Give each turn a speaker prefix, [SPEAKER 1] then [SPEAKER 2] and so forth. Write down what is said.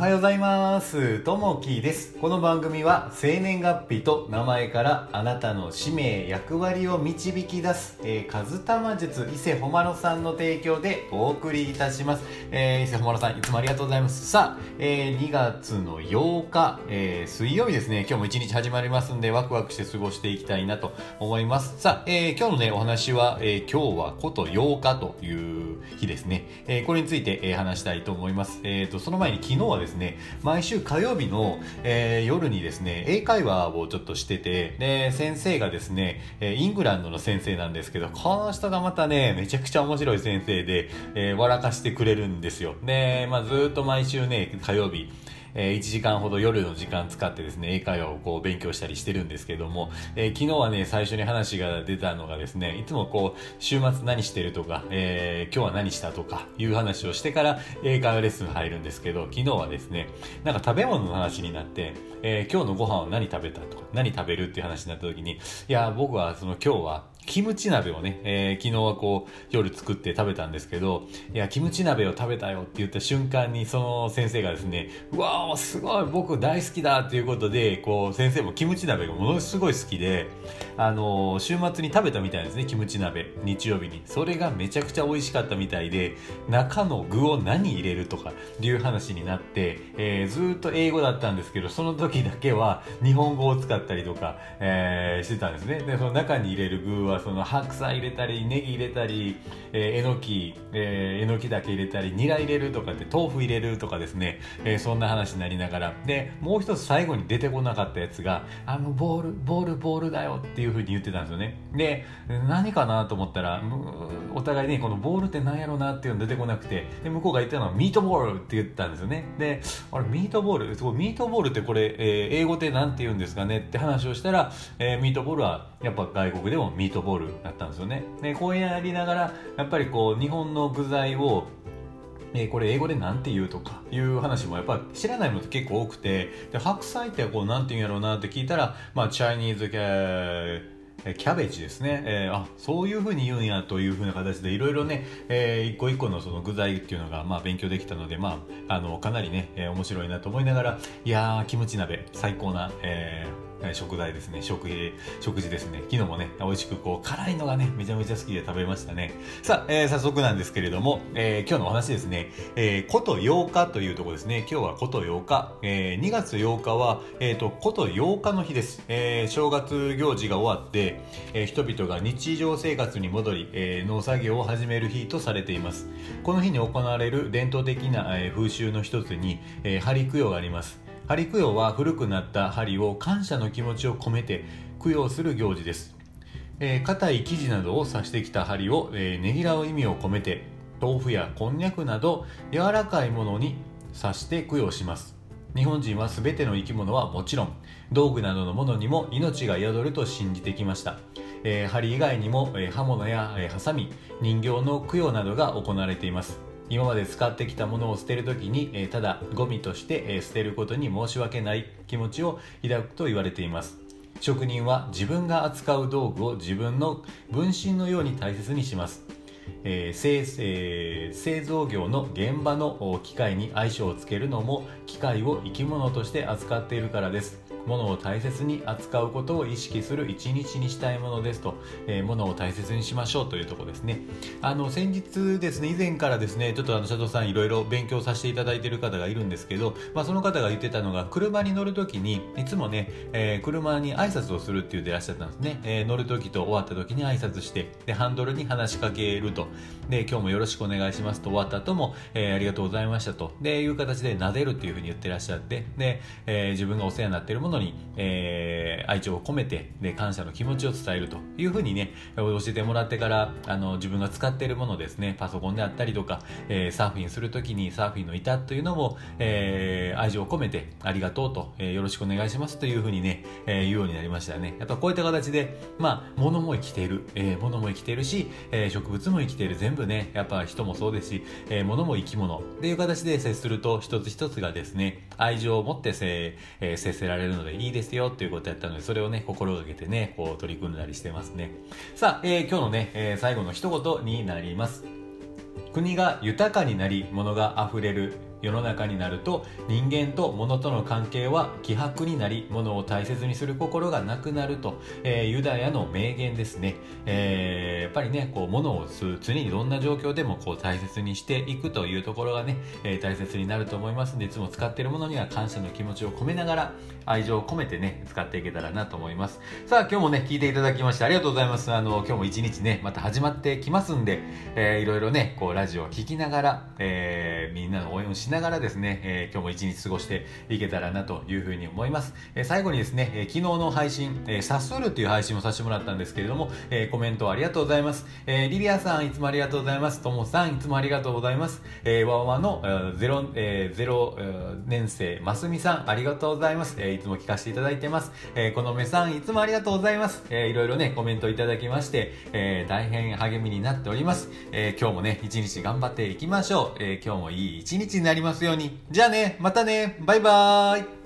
[SPEAKER 1] はようございます。ともきです。この番組は生年月日と名前からあなたの使命、役割を導き出す、えー、カズタマ術伊勢ほまろさんの提供でお送りいたします。えー、伊勢ほまろさん、いつもありがとうございます。さあ、えー、2月の8日、えー、水曜日ですね。今日も一日始まりますんで、ワクワクして過ごしていきたいなと思います。さあ、えー、今日のね、お話は、えー、今日はこと8日という日ですね。えー、これについて、えー、話したいと思います。えーと、その前に昨日はですね、ね毎週火曜日の、えー、夜にですね、英会話をちょっとしてて、で、先生がですね、えイングランドの先生なんですけど、この人がまたね、めちゃくちゃ面白い先生で、えー笑かしてくれるんですよ。で、まあずっと毎週ね、火曜日、えー1時間ほど夜の時間使ってですね、英会話をこう勉強したりしてるんですけども、えー昨日はね、最初に話が出たのがですね、いつもこう、週末何してるとか、えー今日は何したとかいう話をしてから英会話レッスン入るんですけど、昨日はですね、なんか食べ物の話になって、えー今日のご飯は何食べたとか、何食べるっていう話になった時に、いや、僕はその今日はキムチ鍋をね、えー昨日はこう夜作って食べたんですけど、いや、キムチ鍋を食べたよって言った瞬間にその先生がですね、うわーすごい僕大好きだっていうことで、こう先生もキムチ鍋がものすごい好きで、あのー週末に食べたみたいですね、キムチ鍋、日曜日に。それがめちゃくちゃ美味しかったみたいで、中の具を何入れるとかいう話になって、えーずっと英語だったんですけど、その時だけは日本語を使ったりとか、えーしてたんですね。で、その中に入れる具は、その白菜入れたり、ネギ入れたり、えーえのき、えーえのきだけ入れたり、ニラ入れるとかって、豆腐入れるとかですね、えーそんな話になりながら、で、もう一つ最後に出てこなかったやつが、あの、ボール、ボール、ボールだよっていう風に言ってたんですよね。で、何かなと思ったら、お互いね、このボールって何やろうなっていうの出てこなくて、で、向こうが言ったのはミートボールって言ったんですよね。で、あれ、ミートボール、すごいミートボールってこれ、えー英語で何て言うんですかねって話をしたら、えーミートボールはやっぱ外国でもミートボールだったんですよね。で、こうやりながら、やっぱりこう、日本の具材を、えこれ英語でなんて言うとかいう話もやっぱ知らないものって結構多くてで白菜ってこうなんて言うんやろうなって聞いたらまあチャイニーズキャえーキャベジですね、えーあそういうふうに言うんやというふうな形でいろいろね、えー一個一個のその具材っていうのがまあ勉強できたので、まあ、あのかなりね、えー面白いなと思いながらいやーキムチ鍋最高な、えー食材ですね食食事ですね。昨日もね美味しくこう辛いのがねめちゃめちゃ好きで食べましたね。さあ、えー早速なんですけれども、えー今日のお話ですね、えー、こと8日というところですね。今日はこと8日、えー2月8日は、えー、とこと8日の日です、えー正月行事が終わって、えー人々が日常生活に戻り、えー農作業を始める日とされています。この日に行われる伝統的な、えー風習の一つに、えー針供養があります。針供養は古くなった針を感謝の気持ちを込めて供養する行事です。えー硬い生地などを刺してきた針を、えーねぎらう意味を込めて豆腐やこんにゃくなど柔らかいものに刺して供養します。日本人は全ての生き物はもちろん道具などのものにも命が宿ると信じてきました、えー針以外にも、えー刃物や、えーハサミ人形の供養などが行われています。今まで使ってきたものを捨てるときに、えただゴミとして、え捨てることに申し訳ない気持ちを抱くと言われています。職人は自分が扱う道具を自分の分身のように大切にします、えー製えー製造業の現場の機械に相性をつけるのも機械を生き物として扱っているからです。物を大切に扱うことを意識する一日にしたいものですと、えー物を大切にしましょうというところですね。あの先日ですね以前からですねちょっとあの佐藤さんいろいろ勉強させていただいている方がいるんですけど、まあ、その方が言ってたのが車に乗るときにいつもね、えー車に挨拶をするって言ってらっしゃったんですね、えー乗るときと終わったときに挨拶してでハンドルに話しかけると。で今日もよろしくお願いしますと終わった後も、えーありがとうございましたと。でいう形で撫でるっていうふうに言ってらっしゃってで、えー自分がお世話になっているものに、えー愛情を込めてで感謝の気持ちを伝えるというふうにね教えてもらってからあの自分が使っているものですねパソコンであったりとか、えーサーフィンするときにサーフィンの板というのも、えー愛情を込めてありがとうと、えーよろしくお願いしますというふうにね、えー言うようになりましたね。やっぱこういった形でまあ物も生きている、えー物も生きているし、えー植物も生きている。全部ねやっぱ人もそうですし、えー物も生き物っていう形で接すると一つ一つがですね愛情を持ってせ、えー接せられるのでいいですよっていうことやったのでそれをね心がけてねこう取り組んだりしてますね。さあ、えー今日のね、えー最後の一言になります。国が豊かになり物が溢れる世の中になると人間と物との関係は希薄になり物を大切にする心がなくなると、えー、ユダヤの名言ですね、えー、やっぱりねこう物を常にどんな状況でもこう大切にしていくというところがね、えー、大切になると思いますのでいつも使っているものには感謝の気持ちを込めながら愛情を込めてね使っていけたらなと思います。さあ今日もね聞いていただきましてありがとうございます。あの今日も一日ねまた始まってきますんで、えー、いろいろねこうラジオを聞きながら、えー、みんなの応援をしながらですね、えー、今日も一日過ごしていけたらなというふうに思います。えー、最後にですね、えー、昨日の配信、えー、サスールっていう配信をさせてもらったんですけれども、えー、コメントありがとうございます。えー、リリアさんいつもありがとうございます。ともさんいつもありがとうございます。えー、わわの、えー、ゼロ、えー、ゼロ、えー、年生、ますみさんありがとうございます。えー、いつも聞かせていただいてます。えー、このめさんいつもありがとうございます。えー、いろいろね、コメントいただきまして、えー、大変励みになっております。えー、今日もね、一日頑張っていきましょう。えー、今日もいい一日になりりますように。じゃあね、またね、バイバーイ